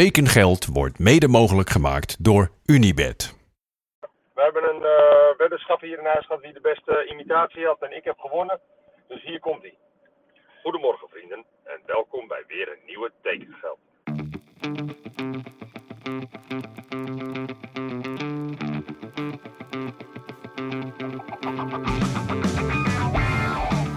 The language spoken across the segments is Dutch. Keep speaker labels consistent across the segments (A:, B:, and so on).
A: Tekengeld wordt mede mogelijk gemaakt door Unibed.
B: We hebben een uh, weddenschap hier in huis gehad wie de beste imitatie had en ik heb gewonnen. Dus hier komt hij. Goedemorgen vrienden en welkom bij weer een nieuwe Tekengeld.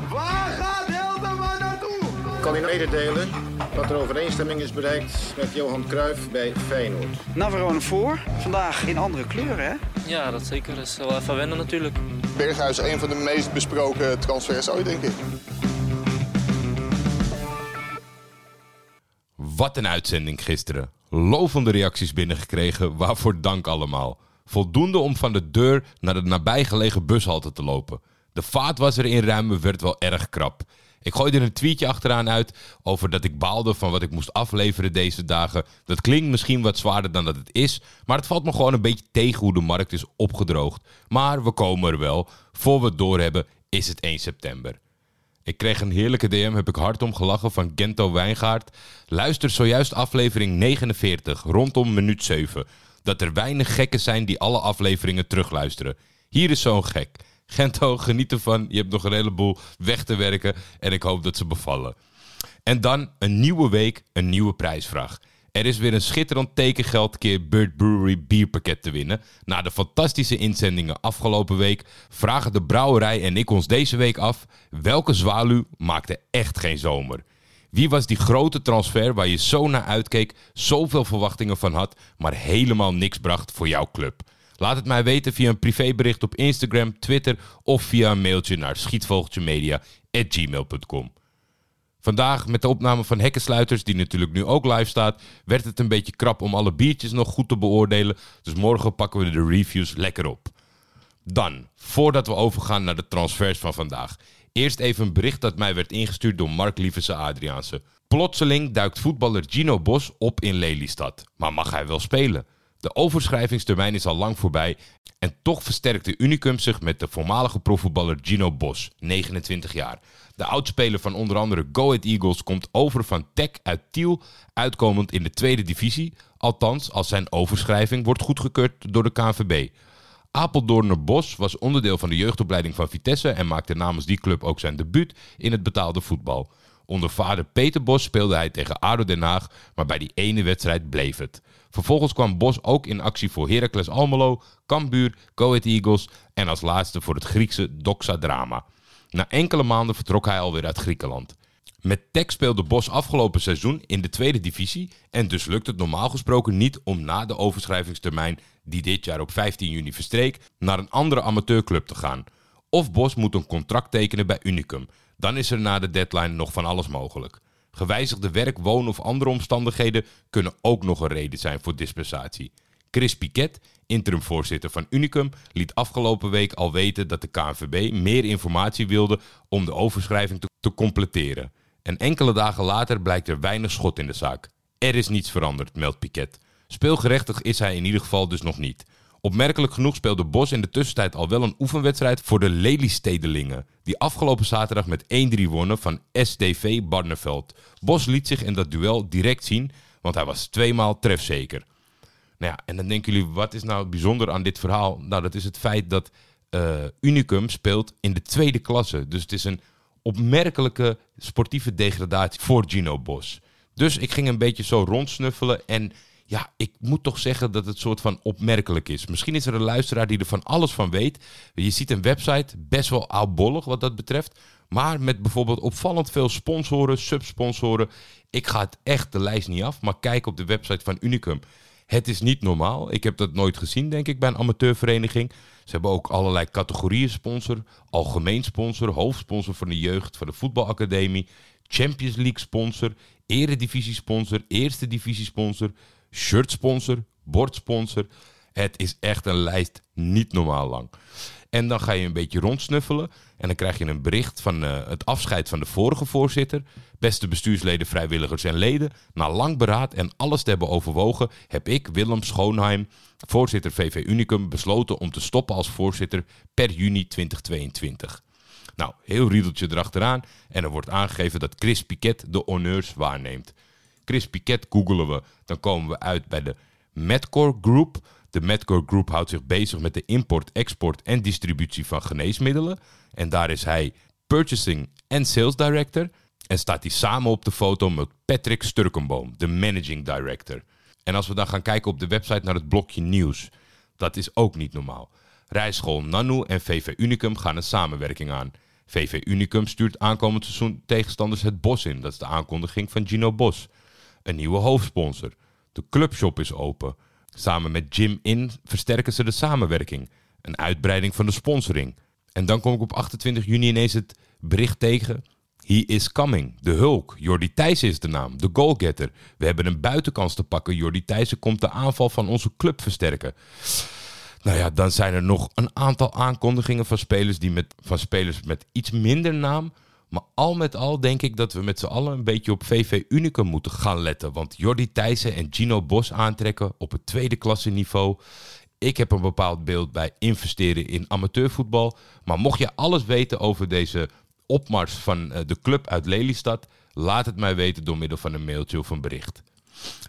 C: Waar gaat Hilterman naartoe?
D: Ik kan u mededelen dat er overeenstemming is bereikt met Johan Cruijff bij Feyenoord.
E: Navarone voor, vandaag in andere kleuren hè?
F: Ja, dat zeker. Dat is wel even wennen natuurlijk.
G: Berghuis een van de meest besproken transfers ooit, denk ik.
H: Wat een uitzending gisteren. Lovende reacties binnengekregen, waarvoor dank allemaal. Voldoende om van de deur naar de nabijgelegen bushalte te lopen. De vaatwasser inruimen werd wel erg krap. Ik gooide een tweetje achteraan uit over dat ik baalde van wat ik moest afleveren deze dagen. Dat klinkt misschien wat zwaarder dan dat het is, maar het valt me gewoon een beetje tegen hoe de markt is opgedroogd. Maar we komen er wel. Voor we het doorhebben is het 1 september. Ik kreeg een heerlijke DM, heb ik hard om gelachen van Gento Wijngaard. Luister zojuist aflevering 49, rondom minuut 7. Dat er weinig gekken zijn die alle afleveringen terugluisteren. Hier is zo'n gek. Gento, geniet ervan. Je hebt nog een heleboel weg te werken en ik hoop dat ze bevallen. En dan een nieuwe week, een nieuwe prijsvraag. Er is weer een schitterend tekengeld keer Bird Brewery bierpakket te winnen. Na de fantastische inzendingen afgelopen week vragen de brouwerij en ik ons deze week af... welke zwaluw maakte echt geen zomer? Wie was die grote transfer waar je zo naar uitkeek, zoveel verwachtingen van had... maar helemaal niks bracht voor jouw club? Laat het mij weten via een privébericht op Instagram, Twitter... of via een mailtje naar schietvogeltjemedia.gmail.com. Vandaag met de opname van Hekkensluiters, die natuurlijk nu ook live staat, werd het een beetje krap om alle biertjes nog goed te beoordelen. Dus morgen pakken we de reviews lekker op. Dan, voordat we overgaan naar de transfers van vandaag. Eerst even een bericht dat mij werd ingestuurd door Mark Lievese Adriaanse. Plotseling duikt voetballer Gino Bos op in Lelystad. Maar mag hij wel spelen? De overschrijvingstermijn is al lang voorbij en toch versterkte Unicum zich met de voormalige profvoetballer Gino Bos, 29 jaar. De oudspeler van onder andere Go Ahead Eagles komt over van Tech uit Tiel, uitkomend in de tweede divisie. Althans, als zijn overschrijving wordt goedgekeurd door de KNVB. Apeldoorner Bos was onderdeel van de jeugdopleiding van Vitesse en maakte namens die club ook zijn debuut in het betaalde voetbal. Onder vader Peter Bos speelde hij tegen ADO Den Haag, maar bij die ene wedstrijd bleef het. Vervolgens kwam Bos ook in actie voor Heracles Almelo, Cambuur, Ahead Eagles en als laatste voor het Griekse Doxa Drama. Na enkele maanden vertrok hij alweer uit Griekenland. Met Tech speelde Bos afgelopen seizoen in de tweede divisie en dus lukt het normaal gesproken niet om na de overschrijvingstermijn, die dit jaar op 15 juni verstreek, naar een andere amateurclub te gaan. Of Bos moet een contract tekenen bij Unicum. Dan is er na de deadline nog van alles mogelijk. Gewijzigde werk, woon of andere omstandigheden kunnen ook nog een reden zijn voor dispensatie. Chris Piquet, interimvoorzitter van Unicum, liet afgelopen week al weten dat de KNVB meer informatie wilde om de overschrijving te, te completeren. En enkele dagen later blijkt er weinig schot in de zaak. Er is niets veranderd, meldt Piquet. Speelgerechtig is hij in ieder geval dus nog niet. Opmerkelijk genoeg speelde Bos in de tussentijd al wel een oefenwedstrijd voor de Lelystedelingen, die afgelopen zaterdag met 1-3 wonnen van SDV Barneveld. Bos liet zich in dat duel direct zien, want hij was tweemaal trefzeker. Nou ja, en dan denken jullie, wat is nou bijzonder aan dit verhaal? Nou, dat is het feit dat uh, Unicum speelt in de tweede klasse. Dus het is een opmerkelijke sportieve degradatie voor Gino Bos. Dus ik ging een beetje zo rondsnuffelen en ja, ik moet toch zeggen dat het soort van opmerkelijk is. Misschien is er een luisteraar die er van alles van weet. Je ziet een website, best wel oudbollig wat dat betreft. Maar met bijvoorbeeld opvallend veel sponsoren, subsponsoren. Ik ga het echt de lijst niet af, maar kijk op de website van Unicum. Het is niet normaal. Ik heb dat nooit gezien, denk ik, bij een amateurvereniging. Ze hebben ook allerlei categorieën sponsor. Algemeen sponsor, hoofdsponsor van de jeugd, van de voetbalacademie. Champions League sponsor, eredivisie sponsor, eerste divisie sponsor shirtsponsor, bordsponsor. Het is echt een lijst niet normaal lang. En dan ga je een beetje rondsnuffelen. En dan krijg je een bericht van uh, het afscheid van de vorige voorzitter. Beste bestuursleden, vrijwilligers en leden. Na lang beraad en alles te hebben overwogen, heb ik, Willem Schoonheim, voorzitter VV Unicum, besloten om te stoppen als voorzitter per juni 2022. Nou, heel riedeltje erachteraan. En er wordt aangegeven dat Chris Piquet de honneurs waarneemt. Chris Piquet googelen we, dan komen we uit bij de Medcore Group. De Medcore Group houdt zich bezig met de import, export en distributie van geneesmiddelen. En daar is hij Purchasing en Sales Director. En staat hij samen op de foto met Patrick Sturkenboom, de Managing Director. En als we dan gaan kijken op de website naar het blokje nieuws, dat is ook niet normaal. Rijschool Nanu en VV Unicum gaan een samenwerking aan. VV Unicum stuurt aankomend seizoen tegenstanders het bos in. Dat is de aankondiging van Gino Bos. Een nieuwe hoofdsponsor. De clubshop is open. Samen met Jim In versterken ze de samenwerking. Een uitbreiding van de sponsoring. En dan kom ik op 28 juni ineens het bericht tegen. He is coming. De Hulk. Jordi Thijssen is de naam. De goalgetter. We hebben een buitenkans te pakken. Jordi Thijssen komt de aanval van onze club versterken. Nou ja, dan zijn er nog een aantal aankondigingen van spelers, die met, van spelers met iets minder naam. Maar al met al denk ik dat we met z'n allen een beetje op VV Unicum moeten gaan letten. Want Jordi Thijssen en Gino Bos aantrekken op het tweede klasse niveau. Ik heb een bepaald beeld bij investeren in amateurvoetbal. Maar mocht je alles weten over deze opmars van eh, de club uit Lelystad, laat het mij weten door middel van een mailtje of een bericht.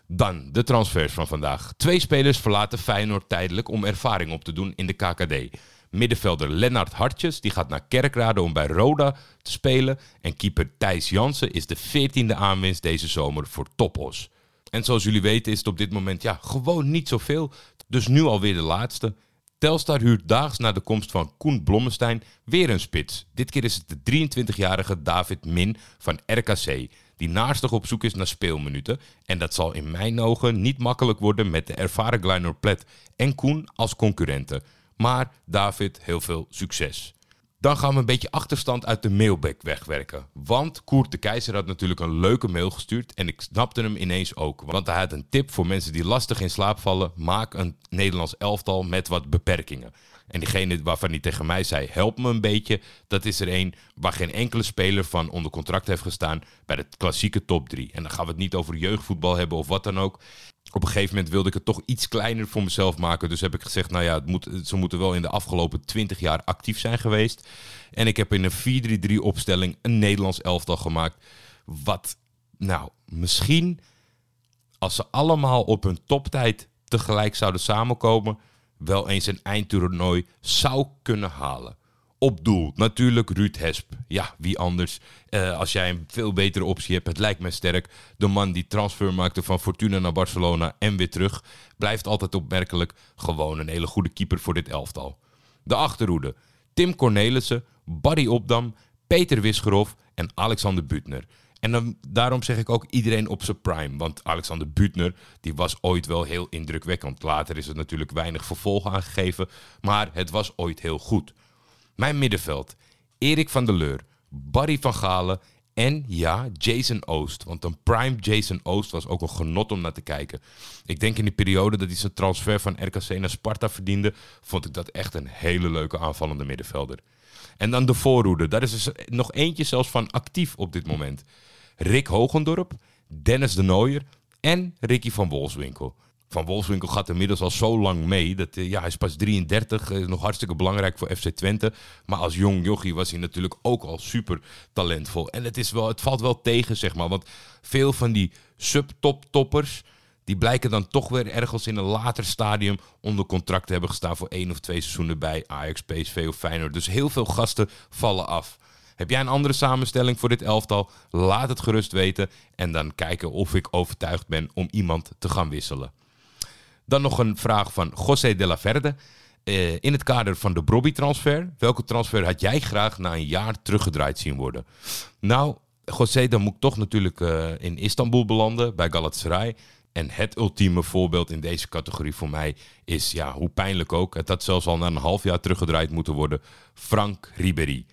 H: Dan de transfers van vandaag. Twee spelers verlaten Feyenoord tijdelijk om ervaring op te doen in de KKD. Middenvelder Lennart Hartjes die gaat naar Kerkrade om bij Roda te spelen. En keeper Thijs Jansen is de 14e aanwinst deze zomer voor Topos. En zoals jullie weten is het op dit moment ja, gewoon niet zoveel. Dus nu alweer de laatste. Telstar huurt daags na de komst van Koen Blommestein weer een spits. Dit keer is het de 23-jarige David Min van RKC die naastig op zoek is naar speelminuten. En dat zal in mijn ogen niet makkelijk worden met de ervaren Gleiner Plet en Koen als concurrenten. Maar David, heel veel succes. Dan gaan we een beetje achterstand uit de mailback wegwerken. Want Koert de Keizer had natuurlijk een leuke mail gestuurd en ik snapte hem ineens ook. Want hij had een tip voor mensen die lastig in slaap vallen. Maak een Nederlands elftal met wat beperkingen. En diegene waarvan hij tegen mij zei, help me een beetje. Dat is er één waar geen enkele speler van onder contract heeft gestaan bij de klassieke top 3. En dan gaan we het niet over jeugdvoetbal hebben of wat dan ook. Op een gegeven moment wilde ik het toch iets kleiner voor mezelf maken. Dus heb ik gezegd, nou ja, het moet, ze moeten wel in de afgelopen 20 jaar actief zijn geweest. En ik heb in een 4-3-3 opstelling een Nederlands elftal gemaakt. Wat, nou, misschien als ze allemaal op hun toptijd tegelijk zouden samenkomen, wel eens een eindtoernooi zou kunnen halen. Op doel natuurlijk Ruud Hesp. Ja, wie anders? Uh, als jij een veel betere optie hebt, het lijkt me sterk. De man die transfer maakte van Fortuna naar Barcelona en weer terug. Blijft altijd opmerkelijk. Gewoon een hele goede keeper voor dit elftal. De achterhoede. Tim Cornelissen, Barry Opdam, Peter Wisgerhoff en Alexander Butner. En daarom zeg ik ook iedereen op zijn prime. Want Alexander Butner, die was ooit wel heel indrukwekkend. Later is er natuurlijk weinig vervolg aangegeven. Maar het was ooit heel goed. Mijn middenveld. Erik van der Leur, Barry van Galen en ja, Jason Oost. Want een prime Jason Oost was ook een genot om naar te kijken. Ik denk in die periode dat hij zijn transfer van RKC naar Sparta verdiende... vond ik dat echt een hele leuke aanvallende middenvelder. En dan de voorhoede. Daar is er nog eentje zelfs van actief op dit moment. Rick Hogendorp, Dennis de Nooier en Ricky van Wolfswinkel. Van Wolfswinkel gaat inmiddels al zo lang mee. Dat, eh, ja, hij is pas 33, is nog hartstikke belangrijk voor FC Twente. Maar als jong jochie was hij natuurlijk ook al super talentvol. En het, is wel, het valt wel tegen, zeg maar. Want veel van die subtop-toppers... die blijken dan toch weer ergens in een later stadium... onder contract te hebben gestaan voor één of twee seizoenen bij Ajax, PSV of Feyenoord. Dus heel veel gasten vallen af. Heb jij een andere samenstelling voor dit elftal? Laat het gerust weten. En dan kijken of ik overtuigd ben om iemand te gaan wisselen. Dan nog een vraag van José de la Verde. Uh, in het kader van de Brobby-transfer. Welke transfer had jij graag na een jaar teruggedraaid zien worden? Nou, José, dan moet ik toch natuurlijk uh, in Istanbul belanden bij Galatasaray. En het ultieme voorbeeld in deze categorie voor mij is, ja, hoe pijnlijk ook, het had zelfs al na een half jaar teruggedraaid moeten worden, Frank Ribéry.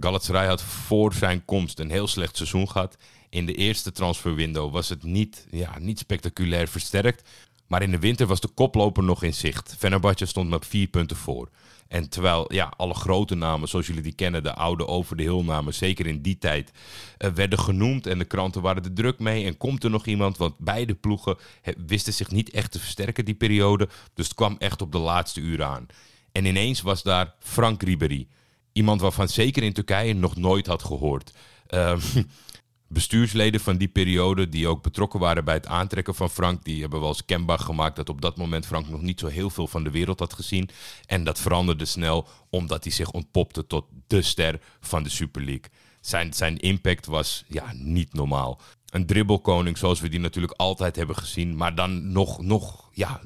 H: Galatasaray had voor zijn komst een heel slecht seizoen gehad. In de eerste transferwindow was het niet, ja, niet spectaculair versterkt. Maar in de winter was de koploper nog in zicht. Fenerbahce stond met vier punten voor. En terwijl ja, alle grote namen, zoals jullie die kennen, de oude over de heel namen, zeker in die tijd, uh, werden genoemd. En de kranten waren er druk mee. En komt er nog iemand? Want beide ploegen wisten zich niet echt te versterken die periode. Dus het kwam echt op de laatste uur aan. En ineens was daar Frank Ribéry. Iemand waarvan zeker in Turkije nog nooit had gehoord. Uh, bestuursleden van die periode, die ook betrokken waren bij het aantrekken van Frank, die hebben wel eens kenbaar gemaakt dat op dat moment Frank nog niet zo heel veel van de wereld had gezien. En dat veranderde snel omdat hij zich ontpopte tot de ster van de Super League. Zijn, zijn impact was ja, niet normaal. Een dribbelkoning zoals we die natuurlijk altijd hebben gezien, maar dan nog, nog, ja,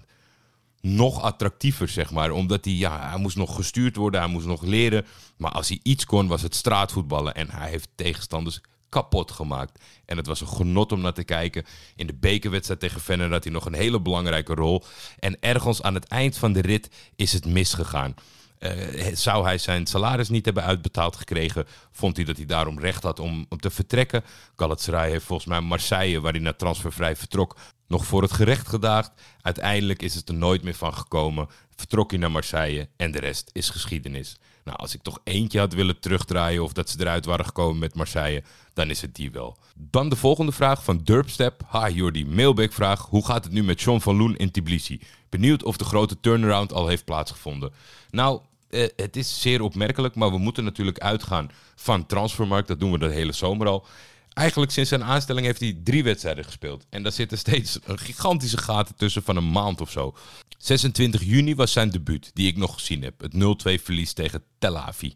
H: nog attractiever, zeg maar. Omdat hij, ja, hij moest nog gestuurd worden, hij moest nog leren. Maar als hij iets kon, was het straatvoetballen. En hij heeft tegenstanders kapot gemaakt. En het was een genot om naar te kijken. In de bekerwedstrijd tegen Venner had hij nog een hele belangrijke rol. En ergens aan het eind van de rit is het misgegaan. Uh, zou hij zijn salaris niet hebben uitbetaald gekregen, vond hij dat hij daarom recht had om, om te vertrekken. Galatasaray heeft volgens mij Marseille, waar hij naar transfervrij vertrok, nog voor het gerecht gedaagd. Uiteindelijk is het er nooit meer van gekomen. Vertrok hij naar Marseille en de rest is geschiedenis. Nou, als ik toch eentje had willen terugdraaien of dat ze eruit waren gekomen met Marseille, dan is het die wel. Dan de volgende vraag van Durpstep. Ha, Jordi, mailback vraag. Hoe gaat het nu met John van Loen in Tbilisi? Benieuwd of de grote turnaround al heeft plaatsgevonden. Nou, eh, het is zeer opmerkelijk, maar we moeten natuurlijk uitgaan van transfermarkt. Dat doen we de hele zomer al. Eigenlijk sinds zijn aanstelling heeft hij drie wedstrijden gespeeld. En daar zitten steeds een gigantische gaten tussen van een maand of zo. 26 juni was zijn debuut, die ik nog gezien heb. Het 0-2 verlies tegen Tel Aviv.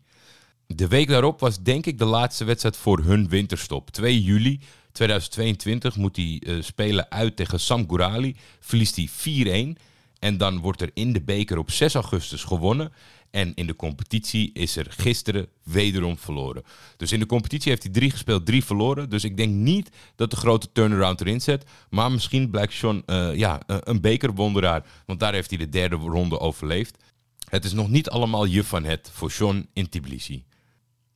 H: De week daarop was denk ik de laatste wedstrijd voor hun winterstop. 2 juli 2022 moet hij uh, spelen uit tegen Sam Gourali. Verliest hij 4-1. En dan wordt er in de beker op 6 augustus gewonnen. En in de competitie is er gisteren wederom verloren. Dus in de competitie heeft hij drie gespeeld, drie verloren. Dus ik denk niet dat de grote turnaround erin zet. Maar misschien blijkt Sean uh, ja, een bekerwonderaar. Want daar heeft hij de derde ronde overleefd. Het is nog niet allemaal je van het voor Sean in Tbilisi.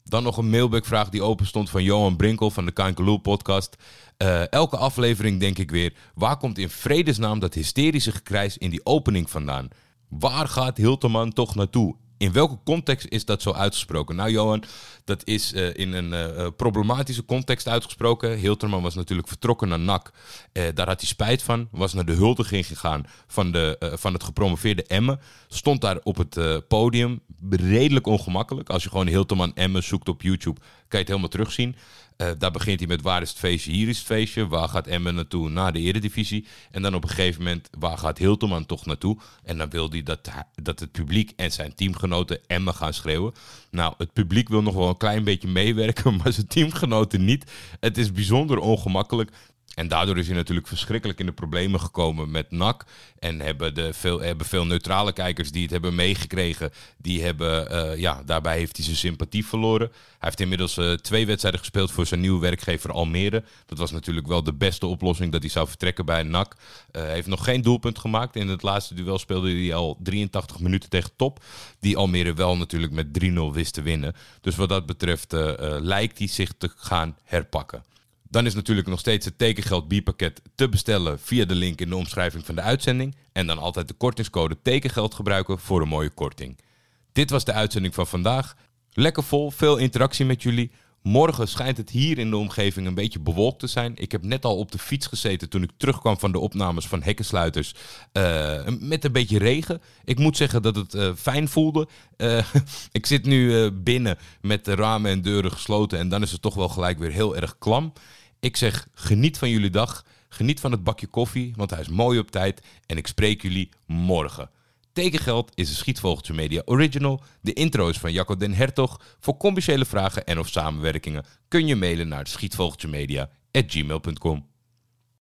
H: Dan nog een mailbackvraag die open stond van Johan Brinkel van de Kankeloel podcast. Uh, elke aflevering denk ik weer, waar komt in vredesnaam dat hysterische gekrijs in die opening vandaan? Waar gaat Hilterman toch naartoe? In welke context is dat zo uitgesproken? Nou, Johan, dat is uh, in een uh, problematische context uitgesproken. Hilterman was natuurlijk vertrokken naar NAC. Daar had hij spijt van. Was naar de huldiging gegaan van, de, van het gepromoveerde Emmen. Stond daar op het podium. Redelijk ongemakkelijk. Als je gewoon Hilterman Emmen zoekt op YouTube, je het helemaal terugzien. Uh, daar begint hij met waar is het feestje, hier is het feestje. Waar gaat Emmen naartoe? Naar de eredivisie. En dan op een gegeven moment, waar gaat Hilterman toch naartoe? En dan wil hij dat, dat het publiek en zijn teamgenoten Emmen gaan schreeuwen. Nou, het publiek wil nog wel een klein beetje meewerken, maar zijn teamgenoten niet. Het is bijzonder ongemakkelijk. En daardoor is hij natuurlijk verschrikkelijk in de problemen gekomen met NAC. En hebben, de veel, hebben veel neutrale kijkers die het hebben meegekregen. Die hebben, uh, ja, daarbij heeft hij zijn sympathie verloren. Hij heeft inmiddels uh, twee wedstrijden gespeeld voor zijn nieuwe werkgever Almere. Dat was natuurlijk wel de beste oplossing dat hij zou vertrekken bij NAC. Uh, hij heeft nog geen doelpunt gemaakt. In het laatste duel speelde hij al 83 minuten tegen top. Die Almere wel natuurlijk met 3-0 wist te winnen. Dus wat dat betreft lijkt hij zich te gaan herpakken. Dan is natuurlijk nog steeds het tekengeld bierpakket te bestellen via de link in de omschrijving van de uitzending. En dan altijd de kortingscode tekengeld gebruiken voor een mooie korting. Dit was de uitzending van vandaag. Lekker vol, veel interactie met jullie. Morgen schijnt het hier in de omgeving een beetje bewolkt te zijn. Ik heb net al op de fiets gezeten toen ik terugkwam van de opnames van Hekkensluiters. Uh, met een beetje regen. Ik moet zeggen dat het uh, fijn voelde. Uh, ik zit nu binnen met de ramen en deuren gesloten. En dan is het toch wel gelijk weer heel erg klam. Ik zeg geniet van jullie dag. Geniet van het bakje koffie, want hij is mooi op tijd. En ik spreek jullie morgen. Tekengeld is een Schietvogeltje Media original. De intro is van Jacco den Hertog. Voor commerciële vragen en of samenwerkingen kun je mailen naar schietvogeltjemedia.gmail.com.